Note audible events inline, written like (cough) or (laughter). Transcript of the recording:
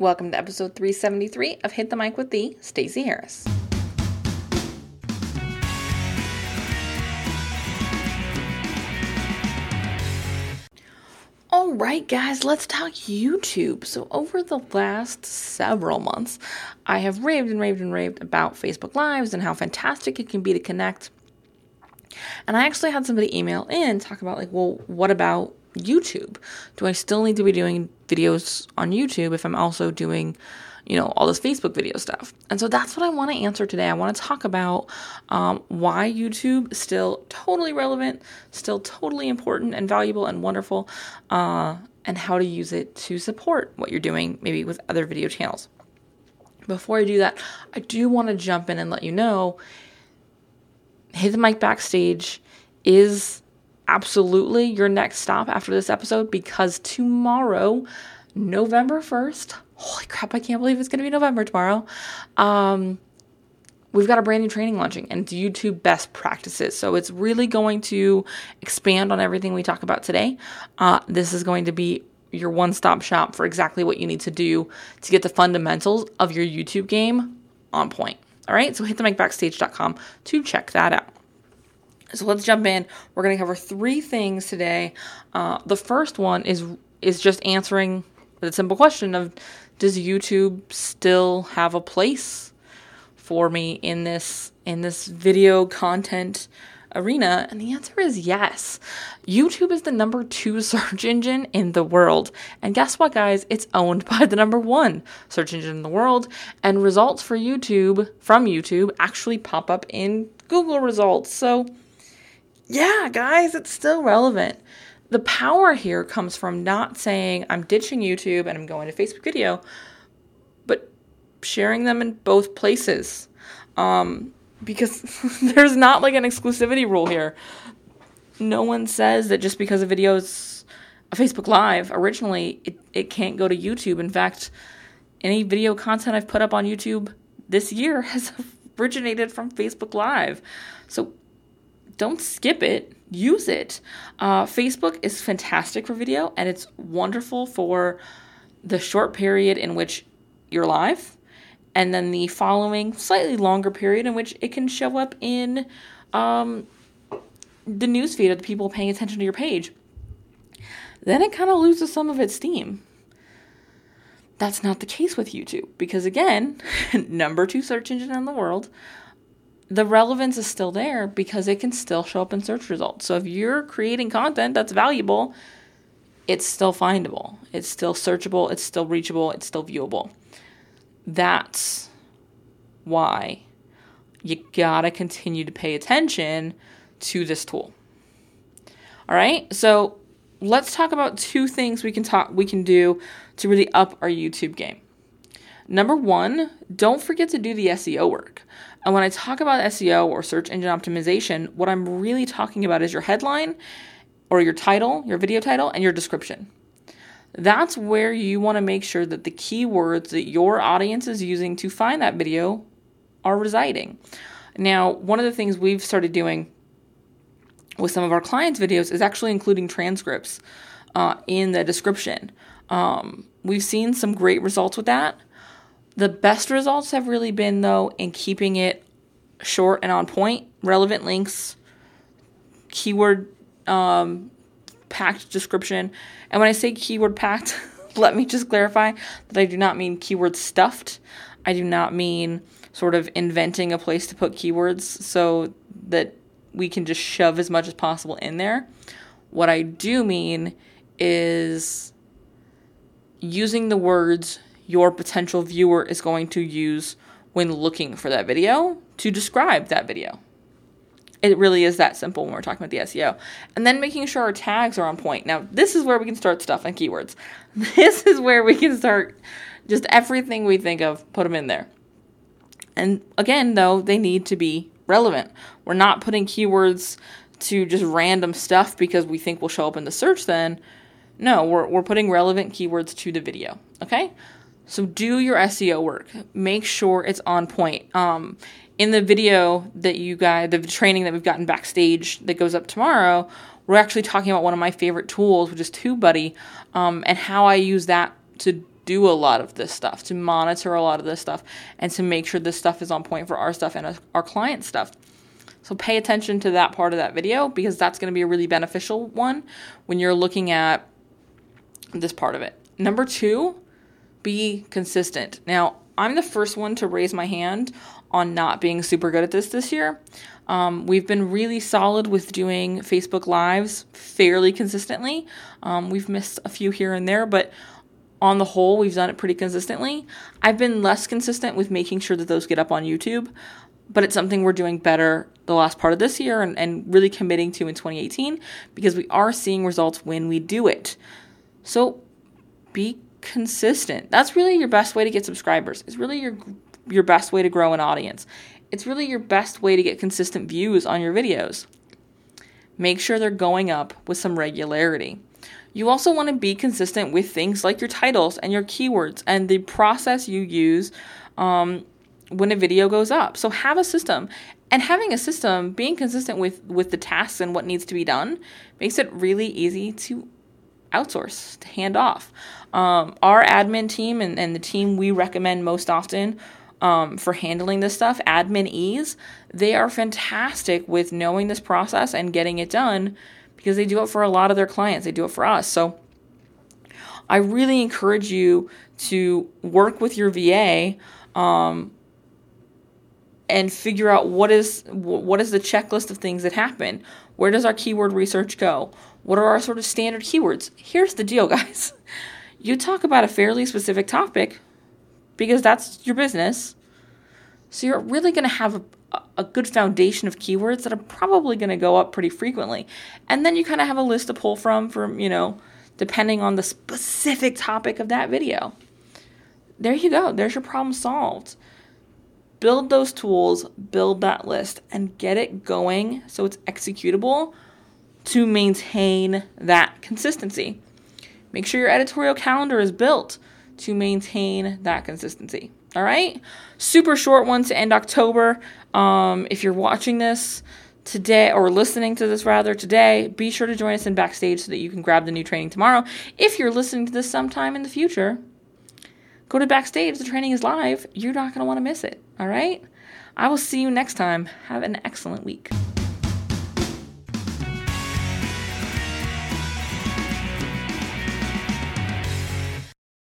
Welcome to episode 373 of Hit the Mic with the Stacey Harris. All right, guys, let's talk YouTube. So, over the last several months, I have raved and raved and raved about Facebook Lives and how fantastic it can be to connect. And I actually had somebody email in talk about, like, well, what about YouTube? Do I still need to be doing videos on YouTube if I'm also doing you know, all this Facebook video stuff. And so that's what I want to answer today. I want to talk about um, why YouTube is still totally relevant, still totally important and valuable and wonderful, uh, and how to use it to support what you're doing, maybe with other video channels. Before I do that, I do want to jump in and let you know Hit the Mic Backstage is absolutely your next stop after this episode because tomorrow, November 1st, holy crap, I can't believe it's going to be November tomorrow. Um, we've got a brand new training launching and YouTube best practices. So it's really going to expand on everything we talk about today. Uh, this is going to be your one stop shop for exactly what you need to do to get the fundamentals of your YouTube game on point. All right, so hitthemicbackstage.com to check that out. So let's jump in. We're going to cover three things today. Uh, the first one is is just answering the simple question of does YouTube still have a place for me in this in this video content arena? And the answer is yes. YouTube is the number 2 (laughs) search engine in the world. And guess what guys? It's owned (laughs) by the number 1 search engine in the world and results for YouTube from YouTube actually pop up in Google results. So yeah, guys, it's still relevant the power here comes from not saying I'm ditching YouTube and I'm going to Facebook video, but sharing them in both places. Um, because (laughs) there's not like an exclusivity rule here. No one says that just because a video is a Facebook Live originally, it, it can't go to YouTube. In fact, any video content I've put up on YouTube this year (laughs) has originated from Facebook Live. So don't skip it use it. Uh, Facebook is fantastic for video and it's wonderful for the short period in which you're live and then the following slightly longer period in which it can show up in um, the newsfeed of the people paying attention to your page. Then it kind of loses some of its steam. That's not the case with YouTube because, again, (laughs) number two search engine in the world, the relevance is still there because it can still show up in search results. So if you're creating content that's valuable, it's still findable, it's still searchable, it's still reachable, it's still viewable. That's why you gotta continue to pay attention to this tool. All right, so let's talk about two things we can talk we can do to really up our YouTube game. Number one, don't forget to do the SEO work. And when I talk about SEO or search engine optimization, what I'm really talking about is your headline or your title, your video title, and your description. That's where you want to make sure that the keywords that your audience is using to find that video are residing. Now, one of the things we've started doing with some of our clients' videos is actually including transcripts uh, in the description. Um, we've seen some great results with that. The best results have really been, though, in keeping it short and on point, relevant links, keyword um, packed description. And when I say keyword packed, (laughs) let me just clarify that I do not mean keyword stuffed. I do not mean sort of inventing a place to put keywords so that we can just shove as much as possible in there. What I do mean is using the words your potential viewer is going to use when looking for that video to describe that video. It really is that simple when we're talking about the SEO. And then making sure our tags are on point. Now, this is where we can start stuff and keywords. (laughs) This is where we can start just everything we think of, put them in there. And again, though, they need to be relevant. We're not putting keywords to just random stuff because we think will show up in the search then. No, we're, we're putting relevant keywords to the video. Okay? So do your SEO work. Make sure it's on point. Um, in the video that you guys, the training that we've gotten backstage that goes up tomorrow, we're actually talking about one of my favorite tools, which is TubeBuddy, um, and how I use that to do a lot of this stuff, to monitor a lot of this stuff, and to make sure this stuff is on point for our stuff and our client stuff. So pay attention to that part of that video because that's going to be a really beneficial one when you're looking at this part of it. Number two, be consistent. Now, I'm the first one to raise my hand on not being super good at this this year. Um, we've been really solid with doing Facebook Lives fairly consistently. Um, we've missed a few here and there, but on the whole, we've done it pretty consistently. I've been less consistent with making sure that those get up on YouTube, but it's something we're doing better the last part of this year and, and really committing to in 2018 because we are seeing results when we do it. So be consistent. That's really your best way to get subscribers. It's really your your best way to grow an audience. It's really your best way to get consistent views on your videos. Make sure they're going up with some regularity. You also want to be consistent with things like your titles and your keywords and the process you use um, when a video goes up. So have a system. And having a system, being consistent with, with the tasks and what needs to be done, makes it really easy to outsource, to hand off. Um, our admin team and, and the team we recommend most often um, for handling this stuff, Admin Ease, they are fantastic with knowing this process and getting it done because they do it for a lot of their clients. They do it for us. So I really encourage you to work with your VA um, and figure out what is what is the checklist of things that happen. Where does our keyword research go? What are our sort of standard keywords? Here's the deal, (laughs) guys. You talk about a fairly specific topic because that's your business. So you're really going to have a, a, good foundation of keywords that are probably going to go up pretty frequently. And then you kind of have a list to pull from from, you know, depending on the specific topic of that video. There you go. There's your problem solved. Build those tools, build that list, and get it going so it's executable to maintain that consistency. Make sure your editorial calendar is built to maintain that consistency. All right? Super short one to end October. Um, if you're watching this today or listening to this rather today, be sure to join us in backstage so that you can grab the new training tomorrow. If you're listening to this sometime in the future, go to backstage. The training is live. You're not going to want to miss it. All right? I will see you next time. Have an excellent week.